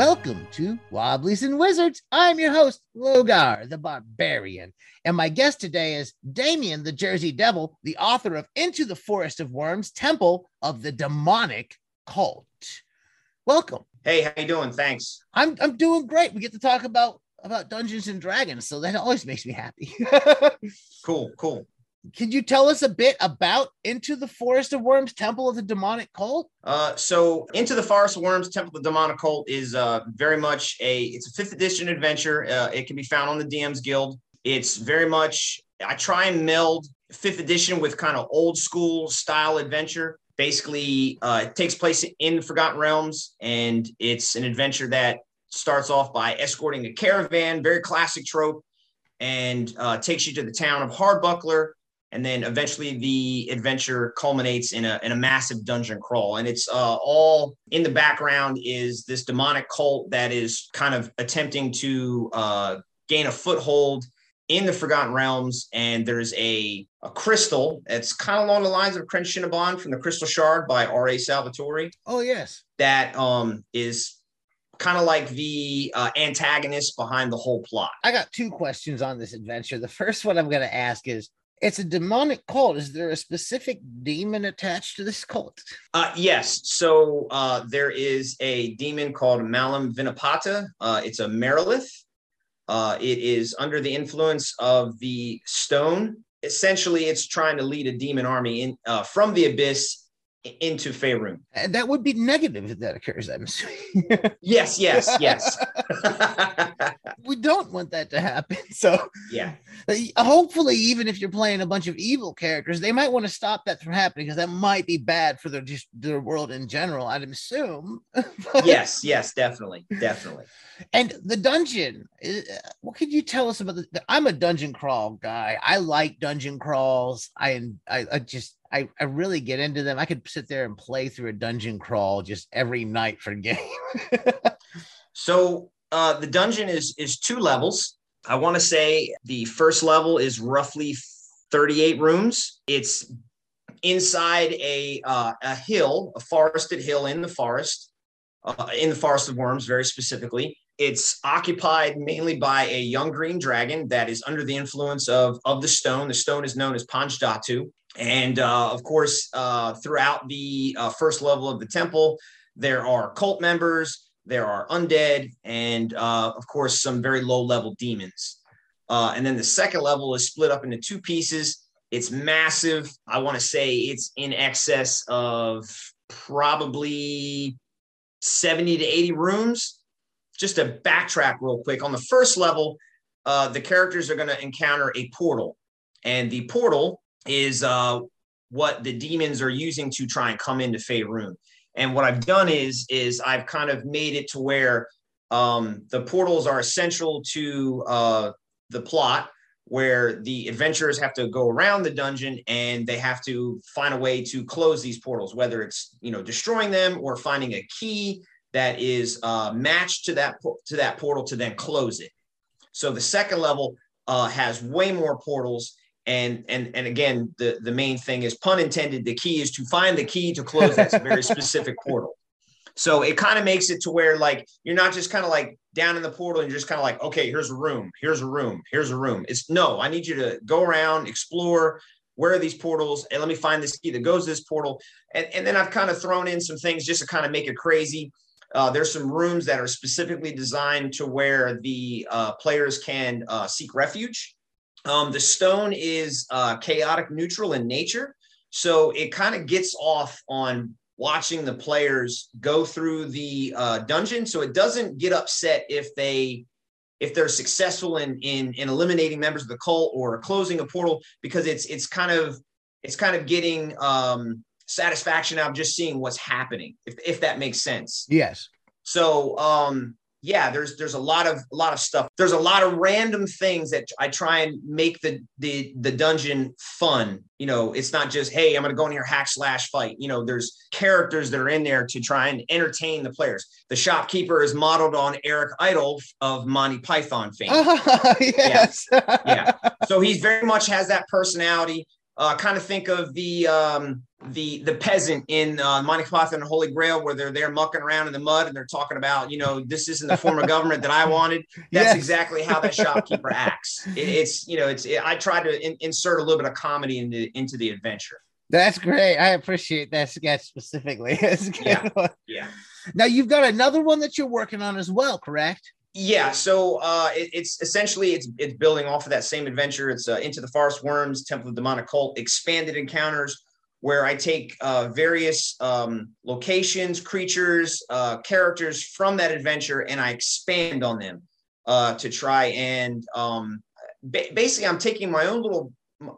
Welcome to Wobblies and Wizards. I'm your host, Logar the Barbarian. And my guest today is Damien the Jersey Devil, the author of Into the Forest of Worms, Temple of the Demonic Cult. Welcome. Hey, how you doing? Thanks. I'm I'm doing great. We get to talk about about Dungeons and Dragons, so that always makes me happy. cool, cool. Can you tell us a bit about Into the Forest of Worms, Temple of the Demonic Cult? Uh, so Into the Forest of Worms, Temple of the Demonic Cult is uh, very much a it's a fifth edition adventure. Uh, it can be found on the DM's Guild. It's very much I try and meld fifth edition with kind of old school style adventure. Basically, uh, it takes place in the Forgotten Realms, and it's an adventure that starts off by escorting a caravan, very classic trope, and uh, takes you to the town of Hardbuckler and then eventually the adventure culminates in a, in a massive dungeon crawl. And it's uh, all in the background is this demonic cult that is kind of attempting to uh, gain a foothold in the forgotten realms. And there's a, a crystal that's kind of along the lines of Crenshinibon from the crystal shard by R.A. Salvatore. Oh yes. That um, is kind of like the uh, antagonist behind the whole plot. I got two questions on this adventure. The first one i'm going to ask is it's a demonic cult. Is there a specific demon attached to this cult? Uh, yes. So uh, there is a demon called Malum Vinapata. Uh, it's a Marilith. Uh, it is under the influence of the stone. Essentially, it's trying to lead a demon army in uh, from the abyss into Faerun. And that would be negative if that occurs, I'm assuming. yes, yes, yes. we don't want that to happen. So yeah. Hopefully, even if you're playing a bunch of evil characters, they might want to stop that from happening because that might be bad for their just their world in general, I'd assume. yes, yes, definitely. Definitely. And the dungeon, uh, what could you tell us about the I'm a dungeon crawl guy. I like dungeon crawls. I I, I just I, I really get into them. I could sit there and play through a dungeon crawl just every night for game. so uh, the dungeon is is two levels. I want to say the first level is roughly 38 rooms. It's inside a uh, a hill, a forested hill in the forest, uh, in the forest of worms, very specifically. It's occupied mainly by a young green dragon that is under the influence of of the stone. The stone is known as Panjdatu. And uh, of course, uh, throughout the uh, first level of the temple, there are cult members, there are undead, and uh, of course, some very low level demons. Uh, and then the second level is split up into two pieces. It's massive. I want to say it's in excess of probably 70 to 80 rooms. Just to backtrack real quick, on the first level, uh, the characters are going to encounter a portal. And the portal is uh, what the demons are using to try and come into Faerun. And what I've done is is I've kind of made it to where um, the portals are essential to uh, the plot, where the adventurers have to go around the dungeon and they have to find a way to close these portals, whether it's you know destroying them or finding a key that is uh, matched to that to that portal to then close it. So the second level uh, has way more portals and and and again the the main thing is pun intended the key is to find the key to close that very specific portal. So it kind of makes it to where like you're not just kind of like down in the portal and you're just kind of like okay here's a room here's a room here's a room. It's no i need you to go around explore where are these portals and let me find this key that goes to this portal. And, and then i've kind of thrown in some things just to kind of make it crazy. Uh, there's some rooms that are specifically designed to where the uh, players can uh, seek refuge um, the stone is uh, chaotic neutral in nature. So it kind of gets off on watching the players go through the uh, dungeon. So it doesn't get upset if they if they're successful in, in in eliminating members of the cult or closing a portal because it's it's kind of it's kind of getting um, satisfaction out of just seeing what's happening if, if that makes sense yes so um yeah, there's there's a lot of a lot of stuff. There's a lot of random things that I try and make the the the dungeon fun. You know, it's not just hey, I'm going to go in here hack slash fight. You know, there's characters that are in there to try and entertain the players. The shopkeeper is modeled on Eric Idle of Monty Python fame. Yes. Yeah. yeah. So he very much has that personality. Uh, kind of think of the um, the the peasant in uh, Monty Python and the Holy Grail, where they're there mucking around in the mud and they're talking about, you know, this isn't the form of government that I wanted. That's Yes. exactly how that shopkeeper acts. It, it's you know, it's it, I tried to in, insert a little bit of comedy into into the adventure. That's great. I appreciate that sketch specifically. That's a good Yeah. one. Yeah. Now you've got another one that you're working on as well, correct? Yeah, so uh, it, it's essentially it's it's building off of that same adventure. It's uh, into the forest worms, Temple of Demonic Cult, expanded encounters, where I take uh, various um, locations, creatures, uh, characters from that adventure, and I expand on them uh, to try and um, ba- basically I'm taking my own little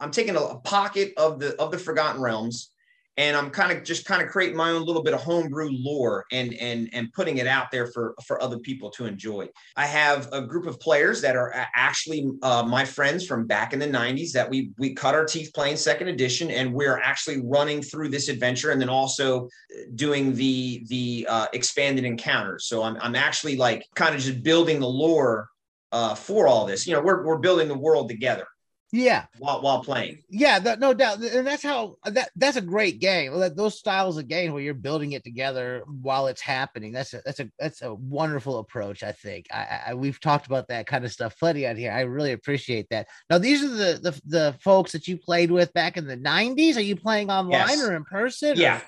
I'm taking a, a pocket of the of the Forgotten Realms and I'm kind of just kind of creating my own little bit of homebrew lore and and and putting it out there for for other people to enjoy. I have a group of players that are actually uh, my friends from back in the '90s that we we cut our teeth playing Second Edition, and we're actually running through this adventure, and then also doing the the uh, expanded encounters. So I'm I'm actually like kind of just building the lore uh, for all this. You know, we're we're building the world together Yeah, while while playing. yeah, that, no doubt, and that's how that that's a great game. Those styles of game where you're building it together while it's happening. That's a that's a that's a wonderful approach. I think I, I we've talked about that kind of stuff plenty out here. I really appreciate that. Now these are the the, the folks that you played with back in the '90s. Are you playing online Yes. or in person? or- Yeah.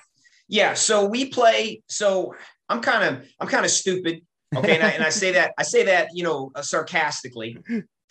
Yeah. So we play. So I'm kind of I'm kind of stupid. Okay. And I, and I say that I say that, you know, uh, sarcastically.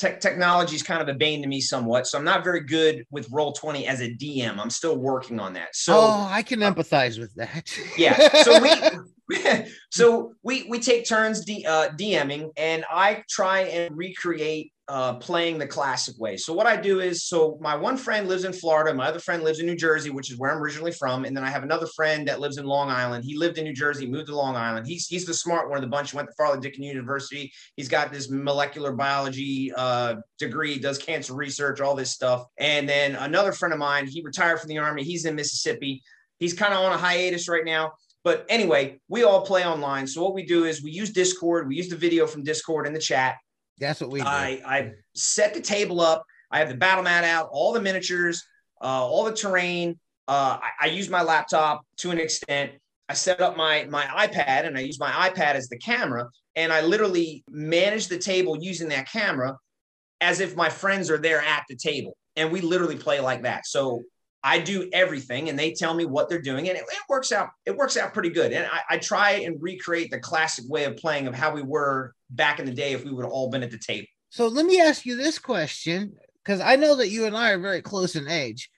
Tech technology is kind of a bane to me somewhat. So I'm not very good with roll 20 as a DM. I'm still working on that. So oh, I can empathize with that. yeah. So we so we we take turns D, uh, DMing, and I try and recreate uh, playing the classic way. So what I do is, so my one friend lives in Florida, my other friend lives in New Jersey, which is where I'm originally from, and then I have another friend that lives in Long Island. He lived in New Jersey, moved to Long Island. He's he's the smart one of the bunch. Went to Fairleigh Dickinson University. He's got this molecular biology uh, degree, does cancer research, all this stuff. And then another friend of mine, he retired from the army. He's in Mississippi. He's kind of on a hiatus right now. But anyway, we all play online. So what we do is we use Discord. We use the video from Discord in the chat. That's what we do. I, I set the table up. I have the battle mat out, all the miniatures, uh, all the terrain. Uh, I, I use my laptop to an extent. I set up my my iPad and I use my iPad as the camera, and I literally manage the table using that camera as if my friends are there at the table, and we literally play like that. So I do everything, and they tell me what they're doing, and it, it works out. It works out pretty good, and I, I try and recreate the classic way of playing of how we were back in the day if we would have all been at the table. So let me ask you this question because I know that you and I are very close in age.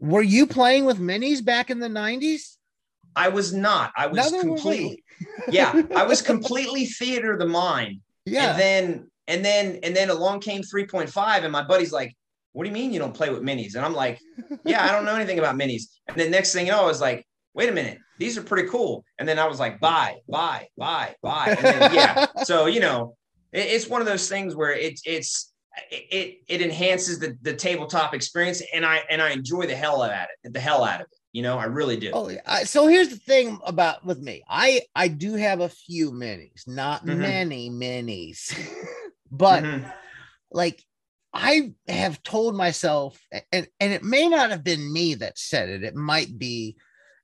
Were you playing with minis back in the 90s? I was not. I was Neither completely, yeah, I was completely theater of the mind. Yeah. And then, and then, and then along came 3.5, and my buddy's like, What do you mean you don't play with minis? And I'm like, Yeah, I don't know anything about minis. And then next thing you know, I was like, Wait a minute, these are pretty cool. And then I was like, Buy, buy, buy, buy. And then, yeah. So, you know, it, it's one of those things where it's, it's, it, it enhances the, the tabletop experience and I and I enjoy the hell out of it, the hell out of it. You know, I really do. Oh, yeah. So here's the thing about with me. I I do have a few minis, not Mhm. many minis, but Mhm. like I have told myself, and and it may not have been me that said it. It might be,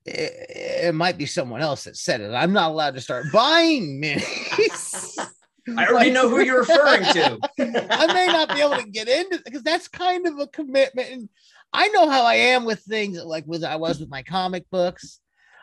it, it might be someone else that said it. I'm not allowed to start buying minis. I already know who you're referring to. I may not be able to get into because that's kind of a commitment. And I know how I am with things like with I was with my comic books,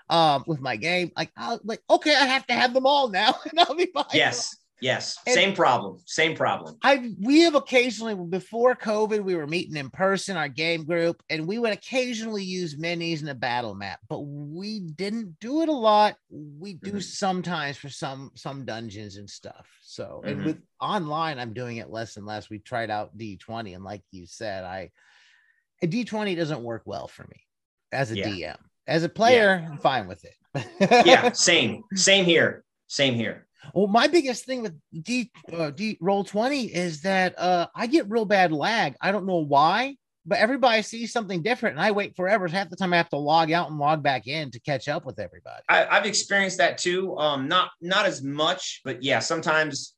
um, with my game. Like, I'll, like okay, I have to have them all now, and I'll be buying. them. Yes. And- Same problem. Same problem. I we have occasionally before COVID we were meeting in person, our game group, and we would occasionally use minis and a battle map, but we didn't do it a lot. We do Mhm. sometimes for some some dungeons and stuff. So and Mhm. with online, I'm doing it less and less. We tried out D20, and like you said, I a D20 doesn't work well for me as a Yeah. DM. As a player, I'm fine with it. Yeah, same. Same here. Same here. Well, my biggest thing with D uh, D roll twenty is that uh, I get real bad lag. I don't know why, but everybody sees something different, and I wait forever. Half the time, I have to log out and log back in to catch up with everybody. I, I've experienced that too. Um, not not as much, but yeah, sometimes.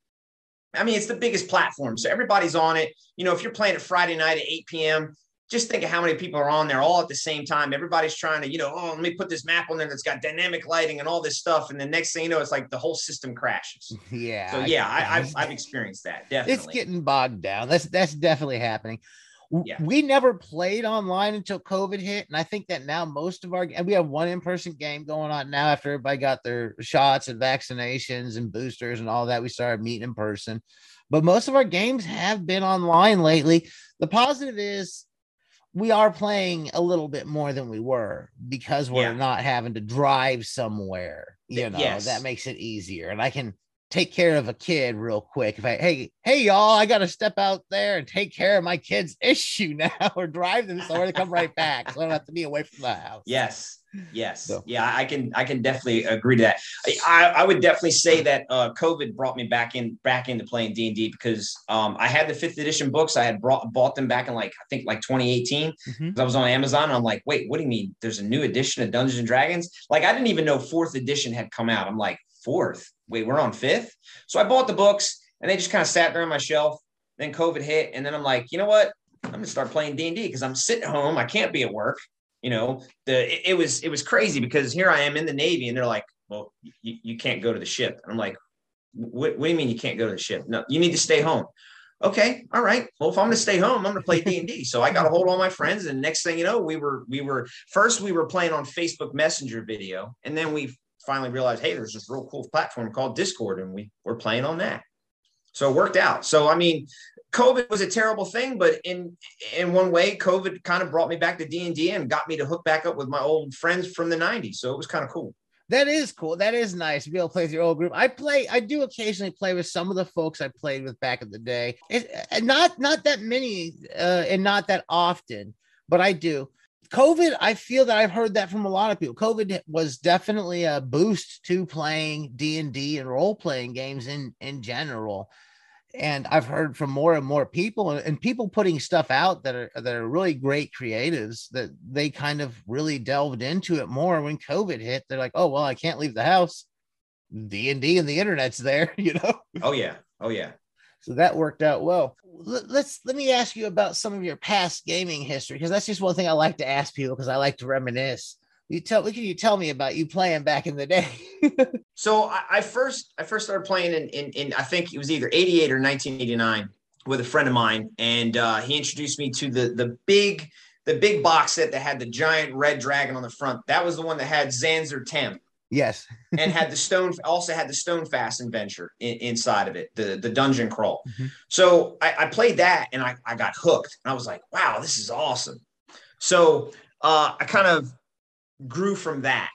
I mean, it's the biggest platform, so everybody's on it. You know, if you're playing it Friday night at 8 p.m., just think of how many people are on there all at the same time. Everybody's trying to, you know, oh, let me put this map on there that's got dynamic lighting and all this stuff. And the next thing you know, it's like the whole system crashes. Yeah. So yeah, I, have I've experienced that. Definitely. It's getting bogged down. That's that's definitely happening. Yeah. We never played online until COVID hit, and I think that now most of our and we have one in-person game going on now after everybody got their shots and vaccinations and boosters and all that. We started meeting in person, but most of our games have been online lately. The positive is we are playing a little bit more than we were because we're Yeah. not having to drive somewhere. You know, yes. that makes it easier. And I can take care of a kid real quick. If I, hey, hey, y'all, I got to step out there and take care of my kid's issue now or drive them somewhere to come right back. So I don't have to be away from the house. Yes. Yes. So- Yeah, I can I can definitely agree to that. I, I would definitely say that uh, COVID brought me back in back into playing D and D because um, I had the fifth edition books. I had brought bought them back in like I think like 2018. Mhm. I was on Amazon. And I'm like, wait, what do you mean? There's a new edition of Dungeons and Dragons? Like I didn't even know fourth edition had come out. I'm like, fourth? Wait, we're on fifth. So I bought the books and they just kind of sat there on my shelf. Then COVID hit, and then I'm like, you know what? I'm gonna start playing D and D because I'm sitting home. I can't be at work. You know, the it, it was it was crazy because here I am in the Navy, and they're like, well, you, you can't go to the ship. And I'm like, what, what do you mean you can't go to the ship? No, you need to stay home. Okay, all right. Well, if I'm going to stay home, I'm going to play D and D. So I got a hold of all my friends, and next thing you know, we were we were first we were playing on Facebook Messenger video, and then we finally realized, hey, there's this real cool platform called Discord, and we we're playing on that. So it worked out. So I mean, COVID was a terrible thing, but in in one way, COVID kind of brought me back to D and D and got me to hook back up with my old friends from the '90s. So it was kind of cool. That is cool. That is nice to be able to play with your old group. I play. I do occasionally play with some of the folks I played with back in the day. It, not not that many, uh, and not that often, but I do. COVID, I feel that I've heard that from a lot of people. COVID was definitely a boost to playing D and D and role playing games in in general. And I've heard from more and more people, and, people putting stuff out that are that are really great creatives that they kind of really delved into it more when COVID hit. They're like, oh well, I can't leave the house. D and D and the internet's there, you know. Oh yeah, oh yeah. So that worked out well. Let- Let's let me ask you about some of your past gaming history because that's just one thing I like to ask people because I like to reminisce. You tell what can you tell me about you playing back in the day? So I, I first I first started playing in, in in I think it was either 88 or 1989 with a friend of mine, and uh, he introduced me to the the big the big box set that had the giant red dragon on the front. That was the one that had Zanzer Tem yes. and had the stone also had the stone fast adventure in, inside of it the the dungeon crawl Mhm. so I, I played that and I, I got hooked and i was like wow this is awesome so uh, i kind of grew from that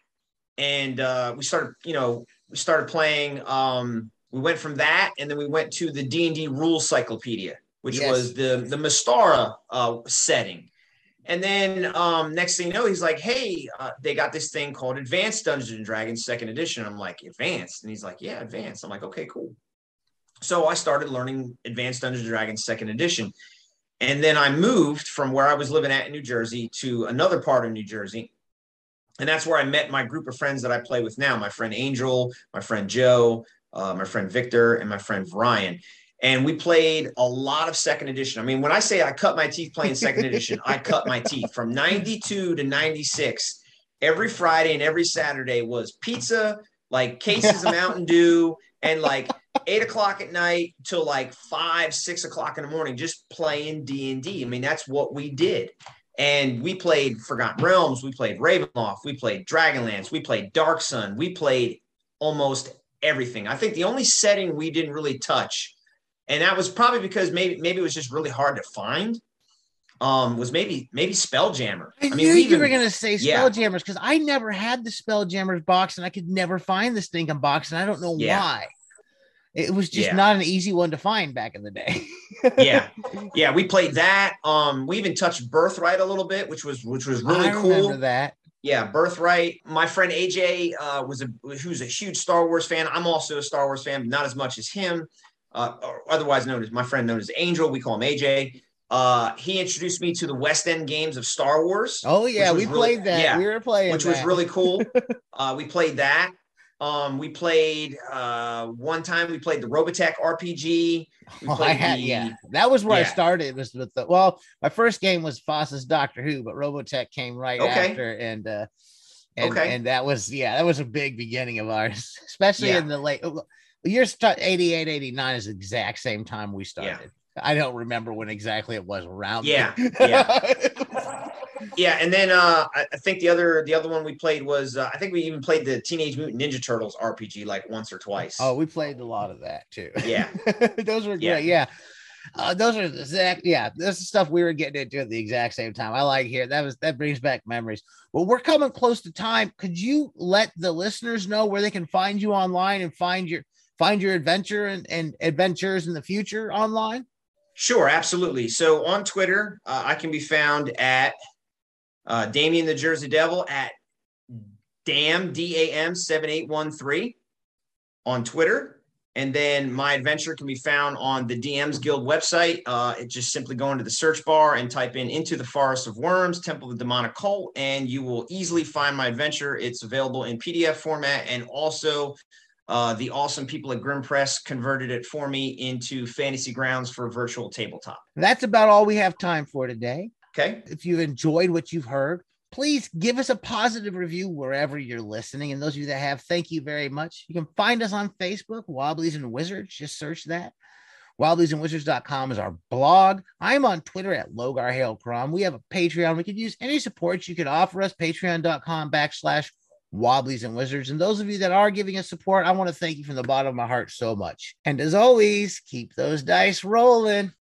and uh, we started you know we started playing um, we went from that and then we went to the d&d rules cyclopedia which Yes. was the the Mystara uh, setting and then um, next thing you know, he's like, "Hey, uh, they got this thing called Advanced Dungeons and Dragons Second Edition." I'm like, "Advanced," and he's like, "Yeah, Advanced." I'm like, "Okay, cool." So I started learning Advanced Dungeons and Dragons Second Edition, and then I moved from where I was living at in New Jersey to another part of New Jersey, and that's where I met my group of friends that I play with now. My friend Angel, my friend Joe, uh, my friend Victor, and my friend Ryan and we played a lot of second edition. I mean, when I say I cut my teeth playing second edition, I cut my teeth from 92 to 96. Every Friday and every Saturday was pizza, like cases of Mountain Dew, and like eight o'clock at night till like five, six o'clock in the morning, just playing D and D. I mean, that's what we did. And we played Forgotten Realms, we played Ravenloft, we played Dragonlance, we played Dark Sun, we played almost everything. I think the only setting we didn't really touch and that was probably because maybe maybe it was just really hard to find. Um, was maybe maybe Spelljammer. I, mean, knew we you even- were gonna say yeah. Spelljammers because I never had the Spelljammers box and I could never find the stinking box and I don't know Yeah. why. It was just Yeah. not an easy one to find back in the day. yeah, yeah. We played that. Um, we even touched Birthright a little bit, which was which was really I cool. that. Yeah, Birthright. My friend AJ uh, was a who's a huge Star Wars fan. I'm also a Star Wars fan, but not as much as him. Uh, or otherwise known as my friend known as Angel. We call him AJ. Uh, he introduced me to the West End games of Star Wars. Oh yeah, we really- played that. yeah, we were playing which was really cool. uh, we played that. Um, we played uh, one time. We played the Robotech RPG. Oh, I had, the- yeah, that was where I Yeah. started. Was with the well, my first game was FASA's Doctor Who, but Robotech came right Okay. after, and uh, and Okay. and that was yeah, that was a big beginning of ours, especially Yeah. in the late the year start 88, 89 is the exact same time we started. I don't remember when exactly it was around. Yeah, yeah. Yeah, and then uh, I, I think the other the other one we played was uh, I think we even played the Teenage Mutant Ninja Turtles RPG like once or twice. oh, we played a lot of that too. Yeah. those were Yeah. great. Yeah. Uh, those are the exact, yeah. This is stuff we were getting into at the exact same time. I like here. That was that brings back memories. Well, we're coming close to time. Could you let the listeners know where they can find you online and find your find your adventure and, and adventures in the future online? Sure, absolutely. So on Twitter, uh, I can be found at uh, Damien the Jersey Devil at Dam D A M seven eight one three on Twitter, and then my adventure can be found on the DMs Guild website. Uh, it just simply go into the search bar and type in "Into the Forest of Worms, Temple of the Demonic Cult," and you will easily find my adventure. It's available in PDF format and also uh, the awesome people at Grim Press converted it for me into fantasy grounds for virtual tabletop. That's about all we have time for today. Okay. If you've enjoyed what you've heard, please give us a positive review wherever you're listening. And those of you that have, thank you very much. You can find us on Facebook, Wobblies and Wizards. Just search that. Wobbliesandwizards.com is our blog. I'm on Twitter at Logar Hail Crom. We have a Patreon. We could use any support you could offer us. Patreon.com backslash Wobblies and Wizards. And those of you that are giving us support, I want to thank you from the bottom of my heart so much. And as always, keep those dice rolling.